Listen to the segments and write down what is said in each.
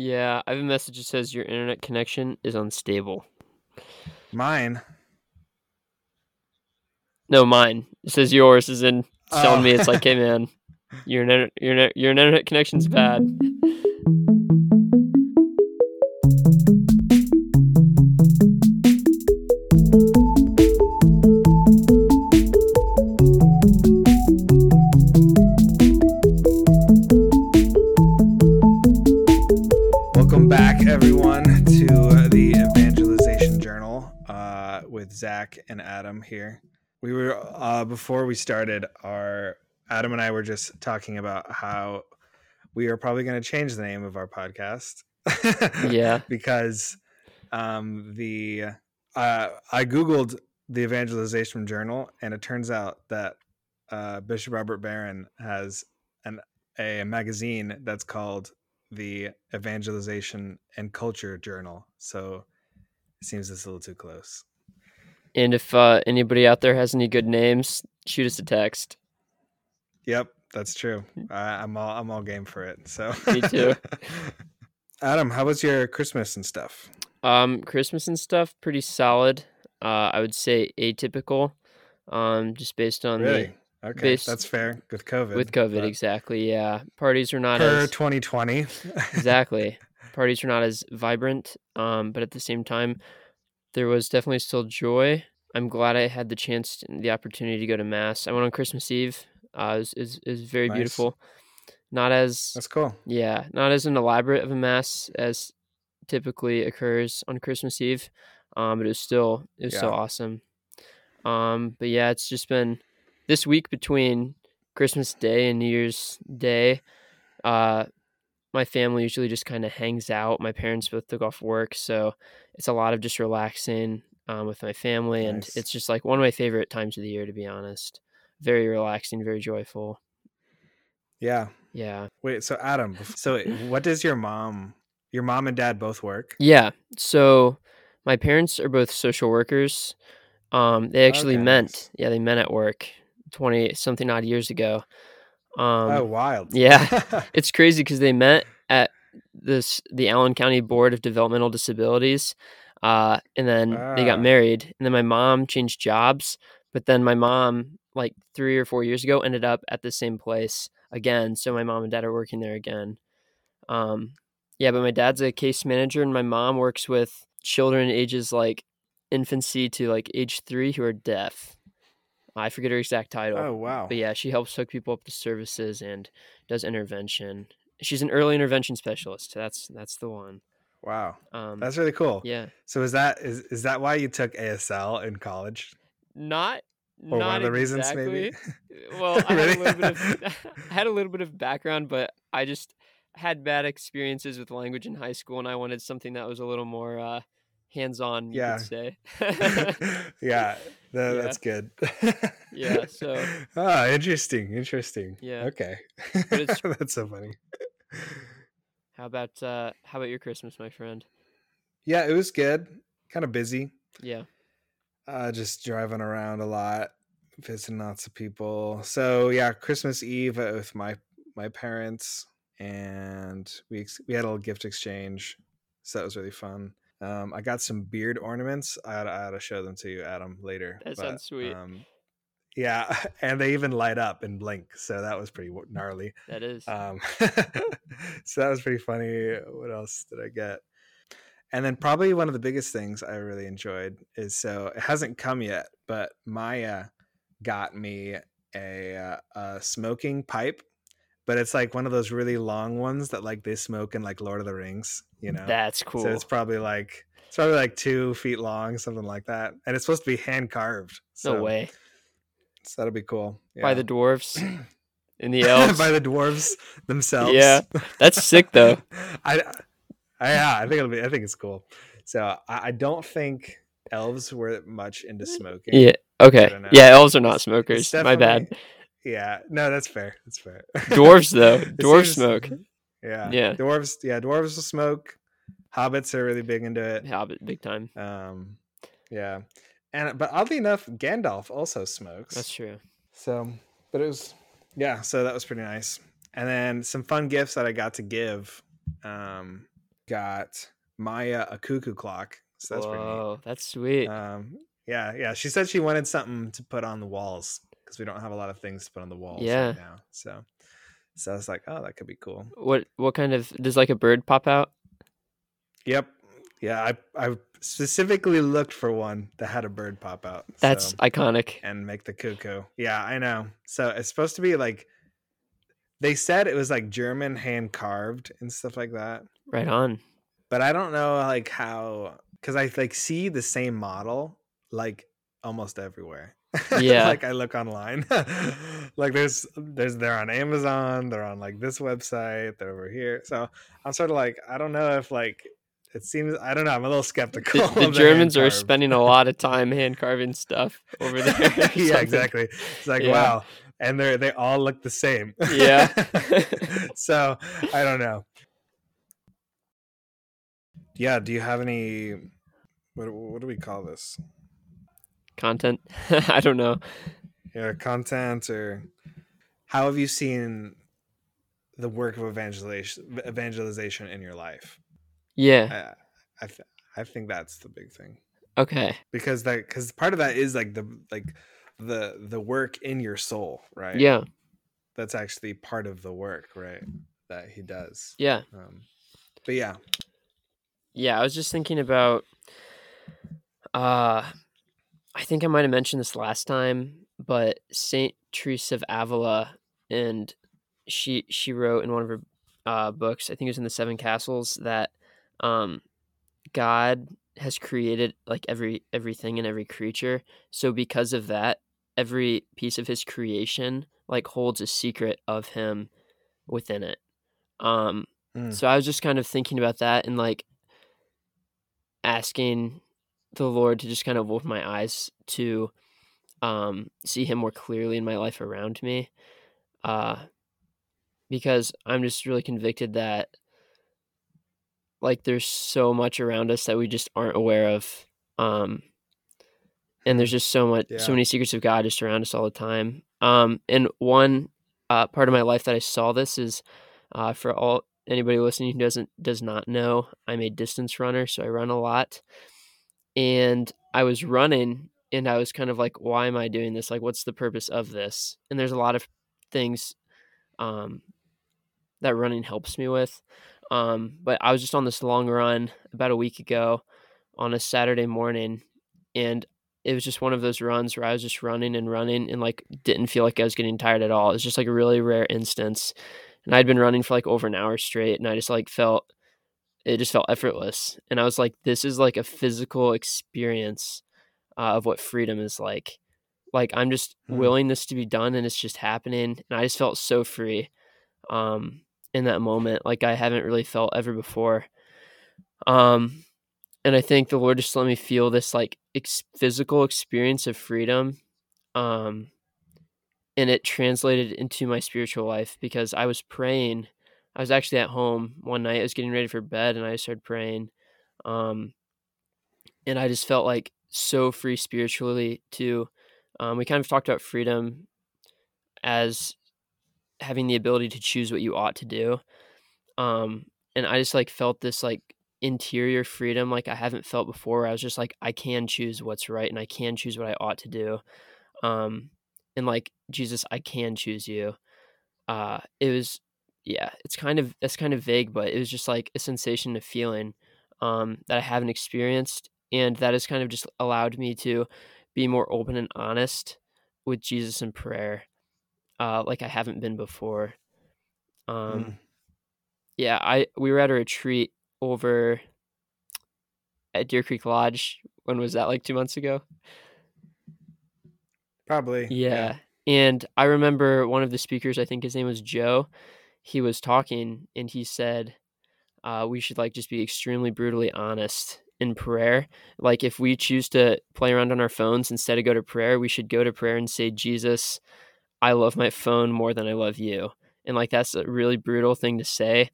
Yeah, I have a message that says your internet connection is unstable. Mine. No, mine. It says yours is in telling Oh. me it's like, hey oh. man, your internet your your internet connection's bad. Zach and Adam here. We were uh, before we started. Our Adam and I were just talking about how we are probably going to change the name of our podcast. Yeah. because um, the uh, I googled the Evangelization Journal, and it turns out that uh, Bishop Robert Barron has an a magazine that's called the Evangelization and Culture Journal. So it seems it's a little too close. And if uh, anybody out there has any good names, shoot us a text. Yep, that's true. I, I'm all I'm all game for it. So Me too. Adam, how was your Christmas and stuff? Um, Christmas and stuff, pretty solid. Uh, I would say atypical. Um, just based on Really? Okay, based- that's fair with COVID. with COVID, exactly. Yeah, parties are not per as 2020. exactly. Parties are not as vibrant, um, but at the same time, there was definitely still joy. I'm glad I had the chance, and the opportunity to go to mass. I went on Christmas Eve. Uh, it was, it was, it was very Nice. beautiful. Not as That's cool. yeah, not as an elaborate of a mass as typically occurs on Christmas Eve, um, but it was still it was still Yeah. awesome. Um, but yeah, it's just been this week between Christmas Day and New Year's Day. Uh, my family usually just kind of hangs out. My parents both took off work, so it's a lot of just relaxing um, with my family, and it's just like one of my favorite times of the year, to be honest. Very relaxing, very joyful. Yeah. Yeah. Wait, so Adam, so what does your mom, your mom and dad both work? Yeah. So my parents are both social workers. Um, they actually Okay, met. Yeah, they met at work twenty something odd years ago. Um, oh, wild. yeah. it's crazy because they met at this the Allen County Board of Developmental Disabilities, uh, and then they Ah. got married. And then my mom changed jobs, but then my mom, like three or four years ago, ended up at the same place again. So my mom and dad are working there again. Um, yeah, but my dad's a case manager, and my mom works with children ages like infancy to like age three who are deaf. I forget her exact title. oh, wow. But yeah, she helps hook people up to services and does intervention. She's an early intervention specialist. That's that's the one. Wow. Um, That's really cool. yeah, So is that is is that why you took ASL in college? not Or not one of the reasons exactly. maybe? Well, I had a Really? little bit of I had a little bit of background, but I just had bad experiences with language in high school, and I wanted something that was a little more uh, hands-on. You Yeah. yeah, Yeah. that's good. Yeah, so- ah, interesting, interesting. Yeah. Okay. That's so funny. how about uh, how about your Christmas, my friend? Yeah, it was good. Kind of busy. Yeah, Uh, just driving around a lot, visiting lots of people. So yeah, Christmas Eve uh, with my my parents, and we ex- we had a little gift exchange, so that was really fun. Um, I got some beard ornaments. I had, I had to show them to you, Adam, later. That sounds sweet. Um, yeah, and they even light up and blink, so that was pretty gnarly. that is. Um, so that was pretty funny. What else did I get? And then probably one of the biggest things I really enjoyed is so it hasn't come yet, but Maya got me a, uh, a smoking pipe, but it's like one of those really long ones that like they smoke in like Lord of the Rings, you know. That's cool. So it's probably like it's probably like two feet long, something like that, and it's supposed to be hand carved. So, no way. So that'll be cool. By the dwarves In the elves. by the dwarves themselves. Yeah, that's sick though. I, I, yeah, I think it'll be. I think it's cool. So I, I don't think elves were much into eh, smoking. Yeah. Okay. Yeah, elves are not smokers. My bad. Yeah, no, that's fair. That's fair. Dwarves though. Dwarves seems- smoke. Yeah, Yeah. Dwarves, yeah, dwarves will smoke. Hobbits are really big into it. Hobbit, big time. Um, yeah, and but oddly enough, Gandalf also smokes. That's true. So, but it was, yeah. So that was pretty nice. And then some fun gifts that I got to give. Um, got Maya a cuckoo clock. So that's pretty neat. That's sweet. Um, yeah, yeah. She said she wanted something to put on the walls because we don't have a lot of things to put on the walls Yeah. right now. So, so I was like, oh, that could be cool. what what kind of does like a bird pop out? Yep. Yeah, I I specifically looked for one that had a bird pop out. That's so- iconic. and make the cuckoo. Yeah, I know. So it's supposed to be like they said it was like German hand carved and stuff like that. Right on. But I don't know like how because I like see the same model like almost everywhere. Yeah. like I look online. like there's there's they're on Amazon, they're on like this website, they're over here. So I'm sort of like, I don't know if like it seems I don't know, I'm a little skeptical. The, the Germans are spending a lot of time hand carving stuff over there. yeah, exactly. It's like Yeah. wow, and they are they all look the same. Yeah. so I don't know. Yeah. Do you have any? What what do we call this? Content. I don't know. Yeah, content or how have you seen the work of evangelization evangelization in your life? Yeah. I I, th- I think that's the big thing Okay. because that because part of that is like the like the the work in your soul, right? Yeah. that's actually part of the work, right? That he does. Yeah. Um, but yeah, Yeah. I was just thinking about. Uh, I think I might have mentioned this last time, but Saint Teresa of Avila, and she she wrote in one of her uh, books, I think it was in the Seven Castles, that um, God has created like every everything and every creature. So because of that, every piece of His creation like holds a secret of Him within it. Um, Mm. so I was just kind of thinking about that and like asking the Lord to just kind of open my eyes to um, see Him more clearly in my life around me, uh, because I'm just really convicted that like there's so much around us that we just aren't aware of, um, and there's just so much, Yeah. so many secrets of God just around us all the time. Um, and one uh, part of my life that I saw this is uh, for all anybody listening who doesn't does not know, I'm a distance runner, so I run a lot. And I was running and I was kind of like, why am I doing this? Like what's the purpose of this? And there's a lot of things um that running helps me with. Um, but I was just on this long run about a week ago on a Saturday morning and it was just one of those runs where I was just running and running and like didn't feel like I was getting tired at all. It was just like a really rare instance. And I'd been running for like over an hour straight and I just like felt it just felt effortless. And I was like, this is like a physical experience uh, of what freedom is like. Like I'm just Hmm. willing this to be done and it's just happening. And I just felt so free um in that moment like I haven't really felt ever before. Um and I think the Lord just let me feel this like ex- physical experience of freedom. Um and it translated into my spiritual life because I was praying. I was actually at home one night. I was getting ready for bed and I started praying. Um and I just felt like so free spiritually too. Um, we kind of talked about freedom as having the ability to choose what you ought to do. Um, and I just like felt this like interior freedom like I haven't felt before. I was just like, I can choose what's right and I can choose what I ought to do. Um, and like Jesus, I can choose you. Uh, it was, yeah, it's kind of it's kind of vague, but it was just like a sensation, a feeling um, that I haven't experienced, and that has kind of just allowed me to be more open and honest with Jesus in prayer, uh, like I haven't been before. Um, Mm. yeah, I we were at a retreat over at Deer Creek Lodge. When was that? Like two months ago. probably. Yeah. And I remember one of the speakers, I think his name was Joe, he was talking and he said, uh, we should like just be extremely brutally honest in prayer. Like if we choose to play around on our phones instead of go to prayer, we should go to prayer and say, Jesus, I love my phone more than I love you. And like that's a really brutal thing to say,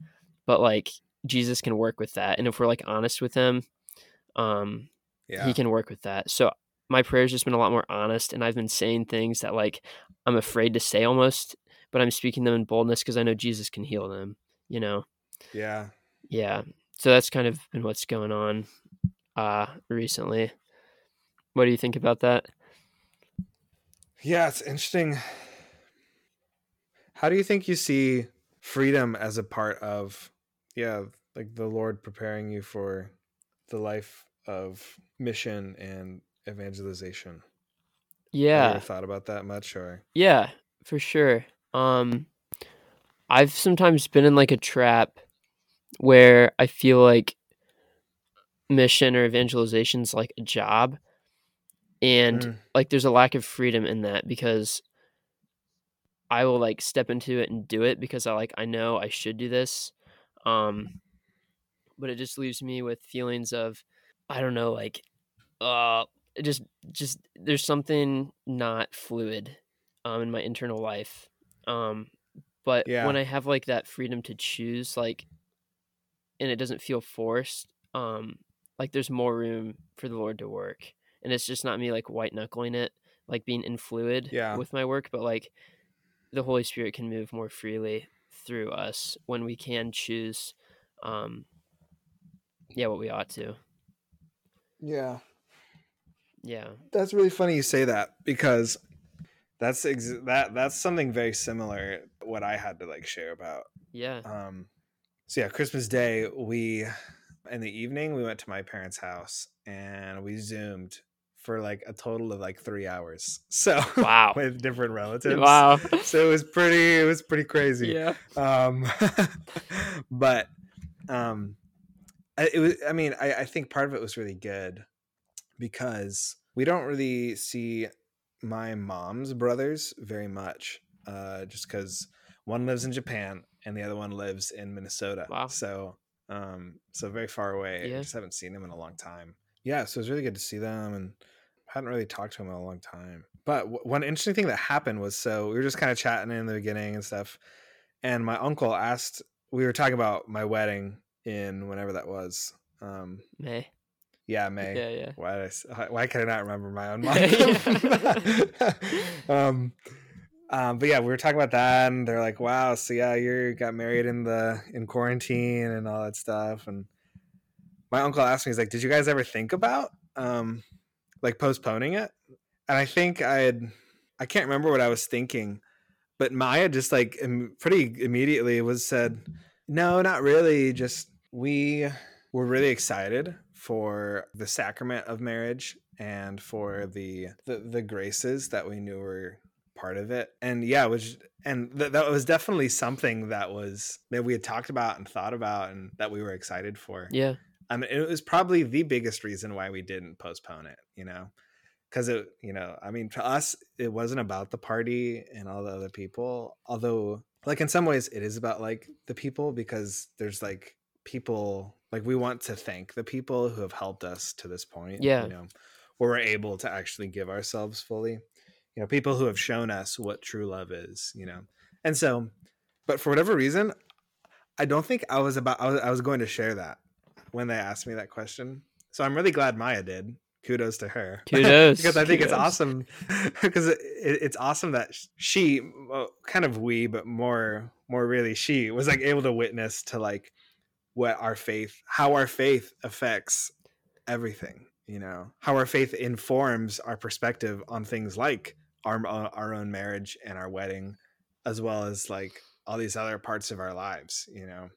but like Jesus can work with that. And if we're like honest with him, um, yeah. he can work with that. So my prayer's just been a lot more honest and I've been saying things that like I'm afraid to say almost, but I'm speaking them in boldness because I know Jesus can heal them, you know? yeah. Yeah. so that's kind of been what's going on uh, recently. What do you think about that? Yeah, it's interesting. How do you think you see freedom as a part of, yeah, like the Lord preparing you for the life of mission and evangelization? Yeah. Have you thought about that much or? Yeah, for sure. Um, I've sometimes been in like a trap where I feel like mission or evangelization is like a job and Mm. like there's a lack of freedom in that because I will like step into it and do it because I like I know I should do this. Um but it just leaves me with feelings of I don't know like uh just just there's something not fluid um in my internal life. Um but Yeah. when I have like that freedom to choose like and it doesn't feel forced, um like there's more room for the Lord to work. And it's just not me like white knuckling it, like being in fluid Yeah. with my work, but like the Holy Spirit can move more freely through us when we can choose um yeah, what we ought to. Yeah. Yeah. That's really funny you say that because that's ex- that that's something very similar what I had to like share about. Yeah. Um so yeah, Christmas Day we in the evening we went to my parents' house and we zoomed for like a total of like 3 hours. So Wow. with different relatives. Wow. So it was pretty it was pretty crazy. yeah. um but um I, it was i mean I, I think part of it was really good because we don't really see my mom's brothers very much uh just because one lives in japan and the other one lives in minnesota Wow. so um so very far away Yeah. i just haven't seen them in a long time yeah so it was really good to see them and hadn't really talked to him in a long time but w- one interesting thing that happened was so we were just kind of chatting in the beginning and stuff and my uncle asked we were talking about my wedding in whenever that was um May. Yeah may. Yeah, yeah. why did I, why- can i not remember my own month um um but yeah we were talking about that and they're like wow so yeah you got married in the in quarantine and all that stuff and my uncle asked me he's like did you guys ever think about um like postponing it? And i think i had i can't remember what i was thinking but maya just like Im- pretty immediately was said no not really just we were really excited for the sacrament of marriage and for mm-hmm. the the, the graces that we knew were part of it and yeah which and th- that was definitely something that was that we had talked about and thought about and that we were excited for Yeah. I mean, it was probably the biggest reason why we didn't postpone it, you know, because it, you know, I mean, to us, it wasn't about the party and all the other people. Although, like, in some ways, it is about like the people because there's like people, like, we want to thank the people who have helped us to this point. Yeah. You know, where we're able to actually give ourselves fully, you know, people who have shown us what true love is, you know. And so, but for whatever reason, I don't think I was about, I was, I was going to share that when they asked me that question. So I'm really glad Maya did. Kudos to her. Kudos, because I think it's awesome. Because it, it, it's awesome that she, well, kind of we, but more, more really she was like able to witness to like what our faith, how our faith affects everything. You know, how our faith informs our perspective on things like our uh, our own marriage and our wedding, as well as like all these other parts of our lives. You know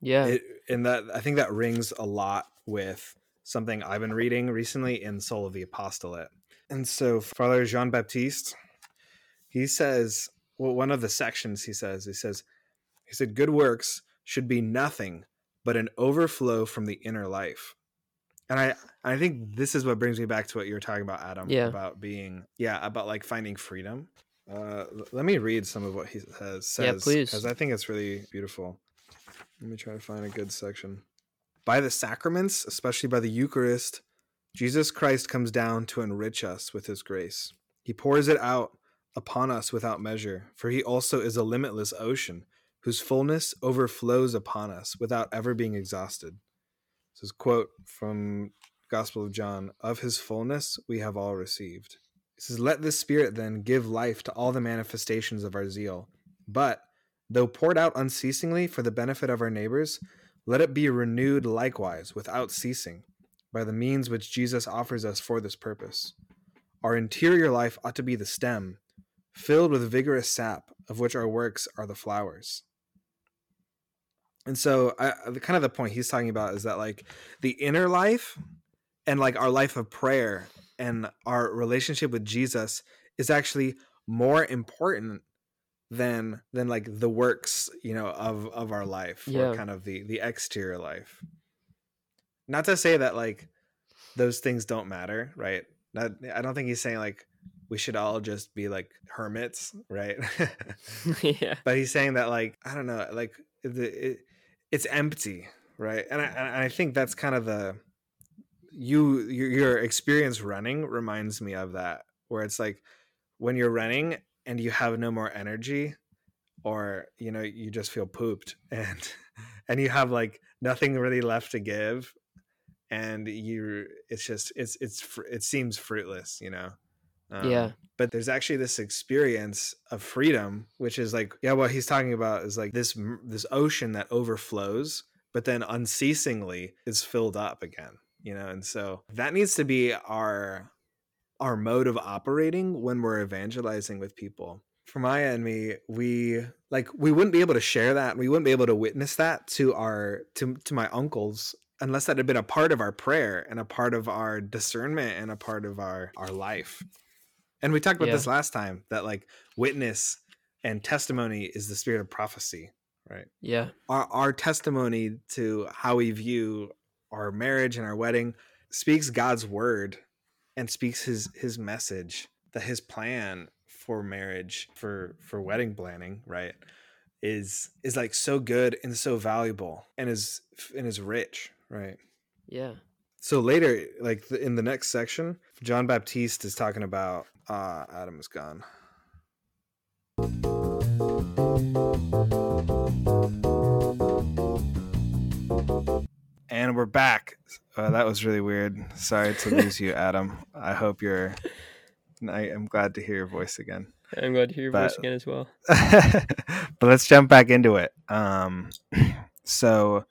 Yeah. it, and that I think that rings a lot with something I've been reading recently in Soul of the Apostolate. And so Father Jean Baptiste, he says, well, one of the sections he says, he says, he said, good works should be nothing but an overflow from the inner life. And I, I think this is what brings me back to what you were talking about, Adam, Yeah. about being, yeah, about like finding freedom. Uh, let me read some of what he says. Yeah, please. Because I think it's really beautiful. Let me try to find a good section. By the sacraments, especially by the Eucharist, Jesus Christ comes down to enrich us with his grace. He pours it out upon us without measure, for he also is a limitless ocean whose fullness overflows upon us without ever being exhausted. This is quote from Gospel of John Of his fullness we have all received. He says, Let this Spirit then give life to all the manifestations of our zeal. But, though poured out unceasingly for the benefit of our neighbors, let it be renewed likewise without ceasing by the means which Jesus offers us for this purpose. Our interior life ought to be the stem, filled with vigorous sap, of which our works are the flowers. And so, I, uh, the kind of the point he's talking about is that like the inner life and like our life of prayer and our relationship with Jesus is actually more important than than like the works you know of of our life Yeah. or kind of the the exterior life not to say that like those things don't matter right not, i don't think he's saying like we should all just be like hermits right yeah. but he's saying that like i don't know like the it, it's empty right? And I, and I think that's kind of the you your, your experience running reminds me of that where it's like when you're running and you have no more energy or you know you just feel pooped and and you have like nothing really left to give and you it's just it's it's it seems fruitless you know Um, Yeah. but there's actually this experience of freedom which is like yeah what he's talking about is like this this ocean that overflows but then unceasingly is filled up again you know and so that needs to be our our mode of operating when we're evangelizing with people for maya and me we like we wouldn't be able to share that we wouldn't be able to witness that to our to to my uncles unless that had been a part of our prayer and a part of our discernment and a part of our our life and we talked about Yeah. this last time that like witness and testimony is the spirit of prophecy right Yeah. our, our testimony to how we view our marriage and our wedding speaks God's word and speaks his his message that his plan for marriage for for wedding planning right is is like so good and so valuable and is and is rich right Yeah. So later like the, in the next section John Baptiste is talking about uh Adam is gone And we're back. Uh, that was really weird. Sorry to lose you, Adam. I hope you're. I am glad to hear your voice again. I'm glad to hear your But- voice again as well. but let's jump back into it. Um, so,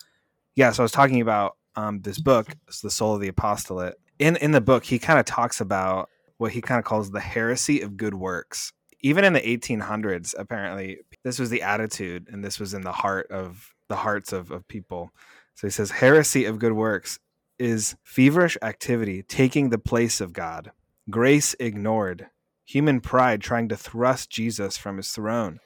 yeah, so I was talking about um, this book, the Soul of the Apostolate. In in the book, he kind of talks about what he kind of calls the heresy of good works. Even in the 1800s, apparently, this was the attitude, and this was in the heart of the hearts of, of people. So he says, heresy of good works is feverish activity taking the place of God, grace ignored, human pride trying to thrust Jesus from his throne.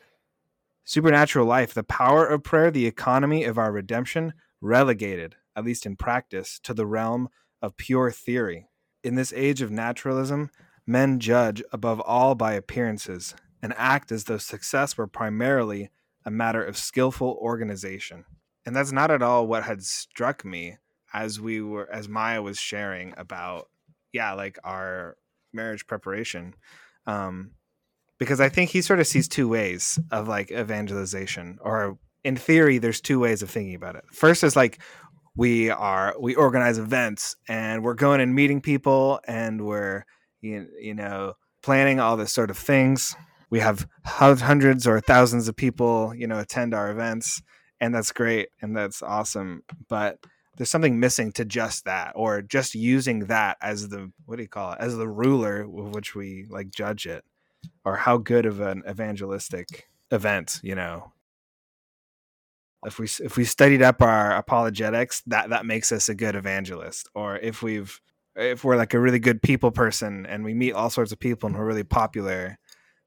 Supernatural life, the power of prayer, the economy of our redemption, relegated, at least in practice, to the realm of pure theory. In this age of naturalism, men judge above all by appearances and act as though success were primarily a matter of skillful organization. And that's not at all what had struck me as we were as Maya was sharing about yeah, like our marriage preparation. Um because I think he sort of sees two ways of like evangelization, or in theory, there's two ways of thinking about it. First is like we are we organize events and we're going and meeting people and we're you, you know planning all this sort of things. We have hundreds or thousands of people you know attend our events, and that's great and that's awesome. But there's something missing to just that, or just using that as the what do you call it as the ruler with which we like judge it or how good of an evangelistic event you know if we if we studied up our apologetics that that makes us a good evangelist or if we've if we're like a really good people person and we meet all sorts of people and we're really popular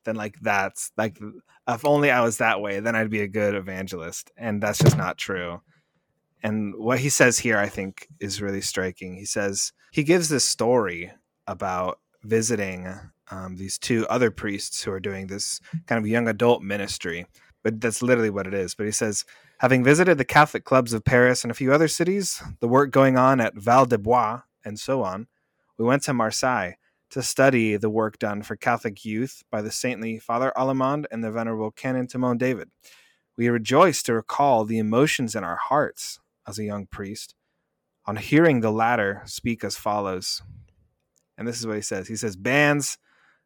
then like that's like if only i was that way then i'd be a good evangelist and that's just not true and what he says here i think is really striking he says he gives this story about visiting um, these two other priests who are doing this kind of young adult ministry. But that's literally what it is. But he says, having visited the Catholic clubs of Paris and a few other cities, the work going on at Val-des-Bois, and so on, we went to Marseille to study the work done for Catholic youth by the saintly Father Allemand and the venerable Canon Timon David. We rejoice to recall the emotions in our hearts as a young priest on hearing the latter speak as follows. And this is what he says. He says, Bands,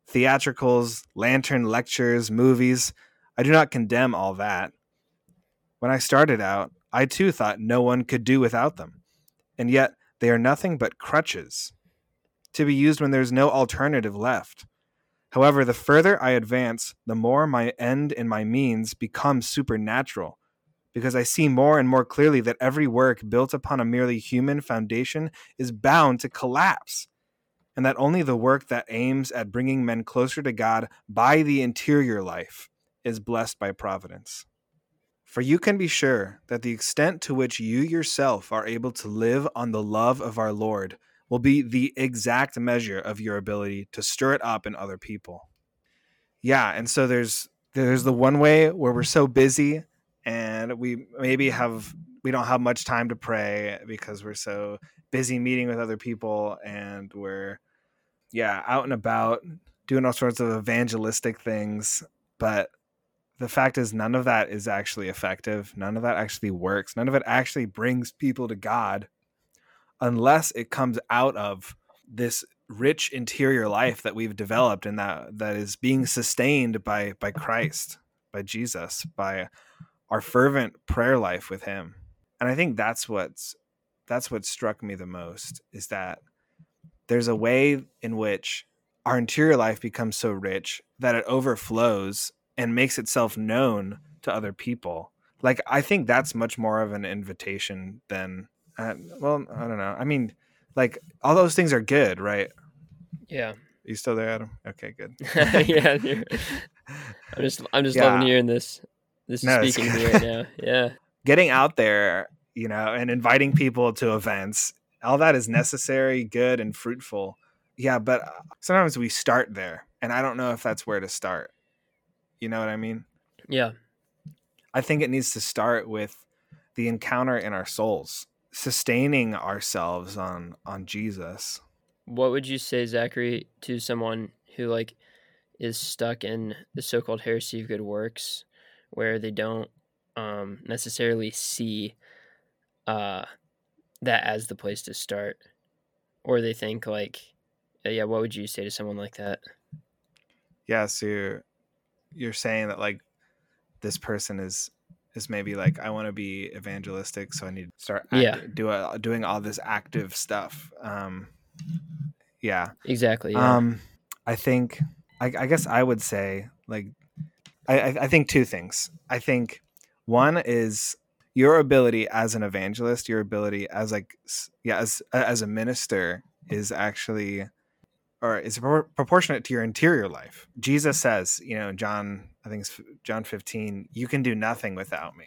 theatricals, lantern lectures, movies. I do not condemn all that. When I started out, I too thought no one could do without them. And yet they are nothing but crutches to be used when there's no alternative left. However, the further I advance, the more my end and my means become supernatural, because I see more and more clearly that every work built upon a merely human foundation is bound to collapse, and that only the work that aims at bringing men closer to God by the interior life is blessed by providence. For you can be sure that the extent to which you yourself are able to live on the love of our Lord will be the exact measure of your ability to stir it up in other people. Yeah, and so there's there's the one way where we're so busy and we maybe have we don't have much time to pray because we're so busy meeting with other people and we're yeah, out and about doing all sorts of evangelistic things, but the fact is none of that is actually effective. None of that actually works. None of it actually brings people to god unless it comes out of this rich interior life that we've developed and that that is being sustained by by Christ by Jesus by our fervent prayer life with him. And i think that's what's that's what struck me the most is that there's a way in which our interior life becomes so rich that it overflows and makes itself known to other people. Like I think that's much more of an invitation than uh, well, I don't know. I mean, like all those things are good, right? Yeah. Are you still there, Adam? Okay, good. yeah, I'm just I'm just yeah. loving hearing this. This is no, speaking to me right now. Yeah. Getting out there, you know, and inviting people to events, all that is necessary, good, and fruitful. Yeah, but uh, sometimes we start there, and I don't know if that's where to start. You know what I mean? Yeah. I think it needs to start with the encounter in our souls, sustaining ourselves on on Jesus. What would you say, Zachary, to someone who like is stuck in the so-called heresy of good works, where they don't um, necessarily see uh, that as the place to start, or they think like, yeah, what would you say to someone like that? Yeah, so you're saying that like this person is is maybe like I want to be evangelistic, so I need to start act- yeah do a, doing all this active stuff. Um, yeah, exactly. Yeah. Um, I think I, I guess I would say like I, I think two things. I think one is your ability as an evangelist, your ability as like yeah as as a minister is actually or is proportionate to your interior life. Jesus says, you know, John, I think it's John 15, you can do nothing without me.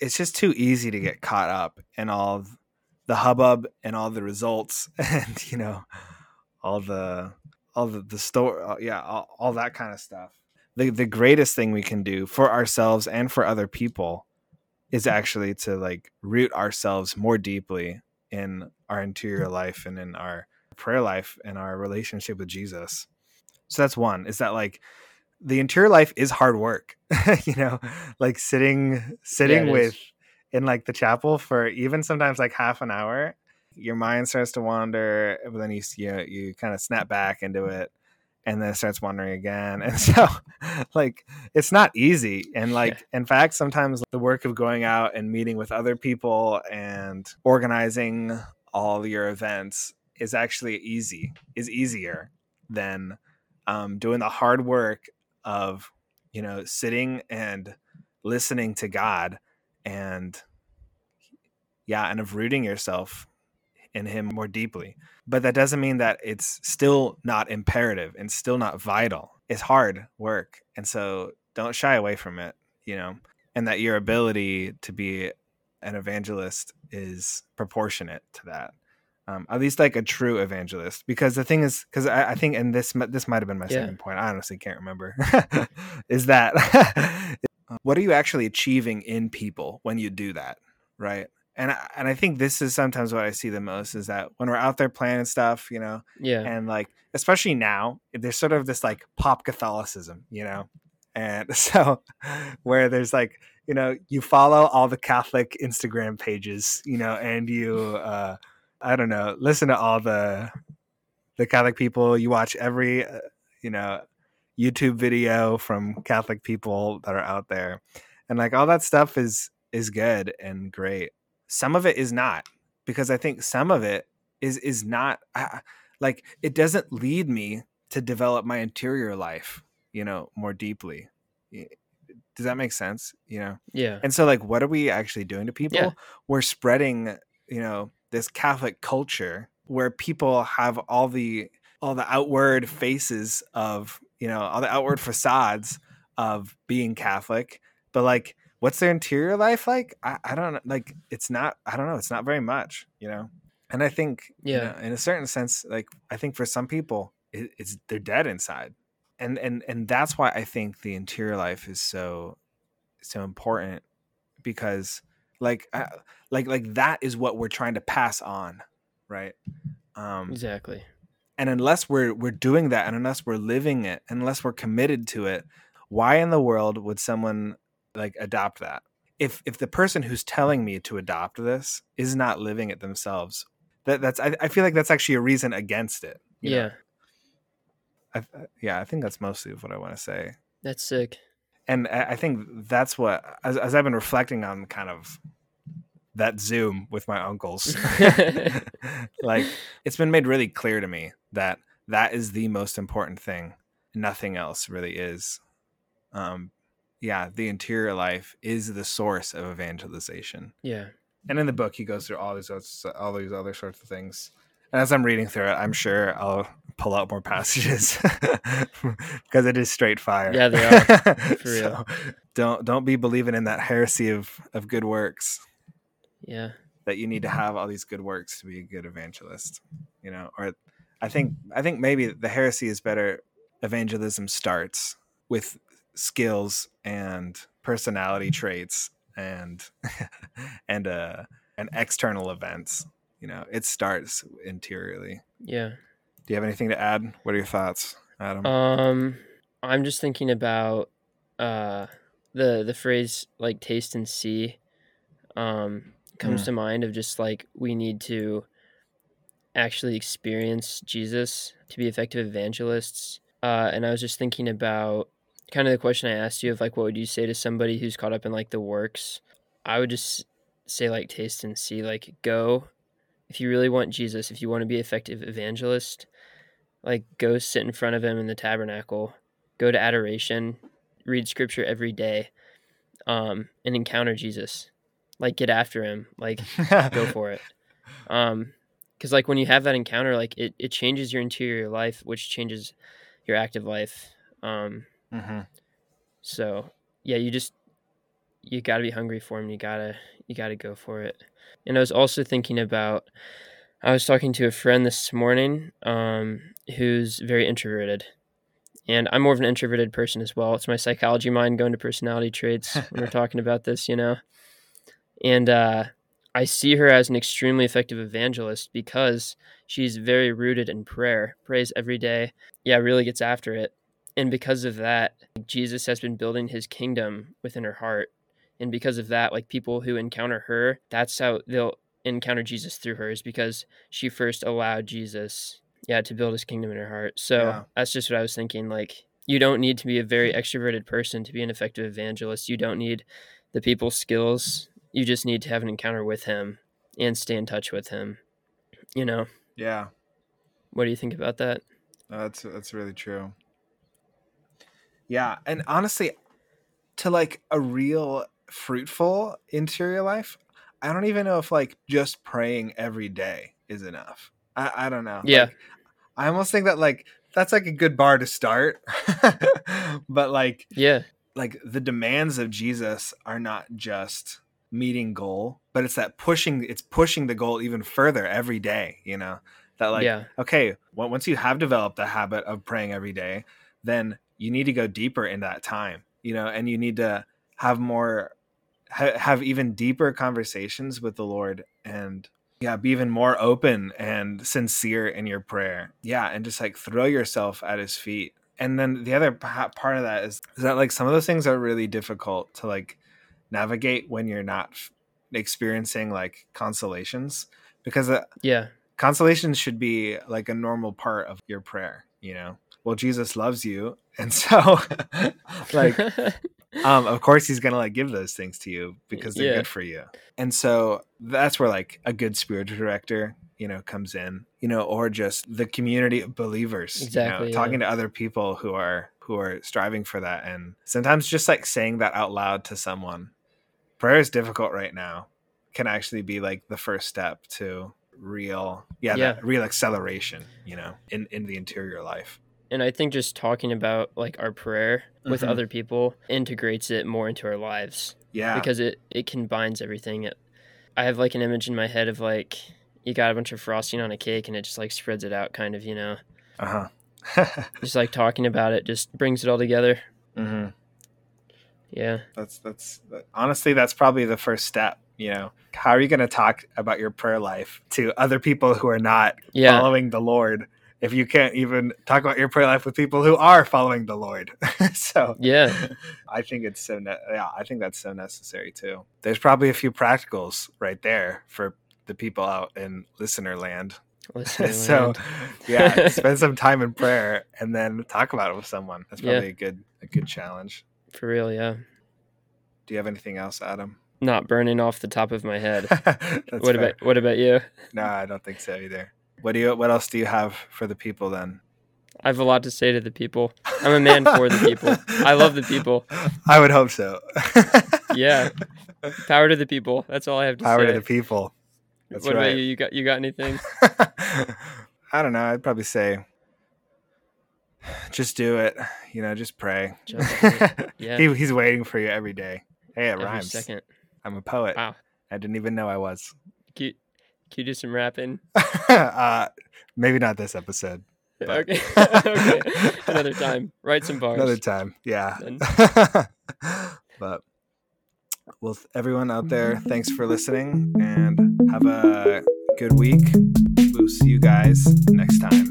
It's just too easy to get caught up in all the hubbub and all the results and, you know, all the, all the, the store, uh, yeah, all, all that kind of stuff. The, the greatest thing we can do for ourselves and for other people is actually to like root ourselves more deeply in our interior life and in our prayer life and our relationship with Jesus. So that's one is that like the interior life is hard work, you know, like sitting sitting yeah, with is. in like the chapel for even sometimes like half an hour, your mind starts to wander, but then you you, you kind of snap back into it and then it starts wandering again. And so like it's not easy. And like yeah. in fact, sometimes the work of going out and meeting with other people and organizing all your events is actually easy is easier than um, doing the hard work of you know sitting and listening to God and yeah and of rooting yourself in him more deeply. But that doesn't mean that it's still not imperative and still not vital. It's hard work and so don't shy away from it you know and that your ability to be an evangelist is proportionate to that um, at least like a true evangelist because the thing is because I, I, think and this this might have been my yeah. second point i honestly can't remember is that what are you actually achieving in people when you do that right and I, and I think this is sometimes what I see the most is that when we're out there playing stuff, you know, yeah, and like especially now, there's sort of this like pop Catholicism, you know, and so where there's like you know you follow all the Catholic Instagram pages, you know, and you uh, I don't know, listen to all the the Catholic people. You watch every uh, you know YouTube video from Catholic people that are out there, and like all that stuff is is good and great. Some of it is not because I think some of it is is not uh, like it doesn't lead me to develop my interior life, you know, more deeply. Does that make sense? You know? Yeah. And so like what are we actually doing to people? Yeah. We're spreading, you know, this Catholic culture where people have all the all the outward faces of, you know, all the outward facades of being Catholic, but like what's their interior life like? I, I don't know. Like it's not I don't know, it's not very much, you know. And I think you Yeah. know, in a certain sense, like I think for some people it, it's they're dead inside. And and and that's why I think the interior life is so so important because like I, like like that is what we're trying to pass on, right? Um Exactly. and unless we're we're doing that and unless we're living it unless we're committed to it why in the world would someone like adopt that if if the person who's telling me to adopt this is not living it themselves that that's i, I feel like that's actually a reason against it you? Yeah. I- yeah i think that's mostly what i want to say That's sick. And I, think that's what as, as i've been reflecting on kind of that zoom with my uncles like it's been made really clear to me that that is the most important thing. Nothing else really is. Um yeah the interior life is the source of evangelization. Yeah. and in the book he goes through all these all these other sorts of things as i'm reading through it i'm sure i'll pull out more passages because it is straight fire. Yeah, they are, for real. So, don't don't be believing in that heresy of of good works Yeah. that you need to have all these good works to be a good evangelist you know or i think i think maybe the heresy is better evangelism starts with skills and personality traits and and uh and external events you know it starts interiorly Yeah. do you have anything to add what are your thoughts adam Um, I'm just thinking about uh the the phrase like taste and see um comes Mm. to mind of just like we need to actually experience Jesus to be effective evangelists. Uh, and I was just thinking about kind of the question I asked you of like what would you say to somebody who's caught up in like the works? I would just say like taste and see like go if you really want Jesus, if you want to be effective evangelist, like go sit in front of him in the tabernacle, go to adoration, read scripture every day, um, and encounter Jesus. Like get after him, like go for it. Um, because like when you have that encounter, like it, it changes your interior life, which changes your active life. Um, hmm so yeah, you just you got to be hungry for him. You gotta you gotta go for it. And I was also thinking about. I was talking to a friend this morning, um, who's very introverted, and I'm more of an introverted person as well. It's my psychology mind going to personality traits when we're talking about this, you know. And uh, I see her as an extremely effective evangelist because she's very rooted in prayer, prays every day. Yeah, really gets after it. And because of that, Jesus has been building his kingdom within her heart. And because of that, like people who encounter her, that's how they'll encounter Jesus through her, is because she first allowed Jesus, yeah, to build his kingdom in her heart. So Yeah. that's just what I was thinking. Like, you don't need to be a very mm. extroverted person to be an effective evangelist. You don't need the people skills. You just need to have an encounter with him and stay in touch with him. You know, yeah what do you think about that? No, that's that's really true. Yeah, and honestly, to like a real fruitful interior life, I don't even know if like just praying every day is enough. I, I don't know. Yeah. Like, I almost think that like that's like a good bar to start. but like Yeah. like the demands of Jesus are not just meeting goal, but it's that pushing it's pushing the goal even further every day, you know. That like yeah. okay, well, once you have developed the habit of praying every day, then you need to go deeper in that time, you know, and you need to have more, ha- have even deeper conversations with the Lord and yeah, be even more open and sincere in your prayer. Yeah, and just like throw yourself at his feet. And then the other pa- part of that is, is that like some of those things are really difficult to like navigate when you're not f- experiencing like consolations because uh, Yeah. consolations should be like a normal part of your prayer you know well jesus loves you and so like um, of course he's gonna like give those things to you because they're Yeah. good for you. And so that's where like a good spiritual director, you know, comes in, you know, or just the community of believers, Exactly, you yeah. talking to other people who are who are striving for that, and sometimes just like saying that out loud to someone. Prayer is difficult right now. Can actually be like the first step to real, yeah, Yeah. Real acceleration, you know, in in the interior life. And I think just talking about like our prayer with Mhm. other people integrates it more into our lives Yeah, because it it combines everything. It, I have like an image in my head of like you got a bunch of frosting on a cake and it just like spreads it out, kind of, you know. uh huh. Just like talking about it just brings it all together. mm-hmm. Yeah, That's that's honestly that's probably the first step. You know, how are you going to talk about your prayer life to other people who are not yeah, following the Lord if you can't even talk about your prayer life with people who are following the Lord? so yeah, I think it's so ne- yeah, I think that's so necessary too. There's probably a few practicals right there for the people out in listener land. Listening so land. yeah, spend some time in prayer and then talk about it with someone. That's Yeah. probably a good a good challenge. for real, yeah. Do you have anything else, Adam? Not burning off the top of my head. What fair. about what about you? No, I don't think so either. What do you? What else do you have for the people then? I have a lot to say to the people. I'm a man for the people. I love the people. I would hope so. Yeah. Power to the people. That's all I have to Power say. Power to the people. That's what right. about you? You got you got anything? I don't know. I'd probably say, just do it. You know, just pray. Just. Yeah. he, he's waiting for you every day. Hey, it Every rhymes. second. I'm a poet. Wow. I didn't even know I was. Can you do some rapping? uh, maybe not this episode. But- Okay. okay. Another time. Write some bars. Another time. Yeah. But well, everyone out there, thanks for listening and have a good week. We'll see you guys next time.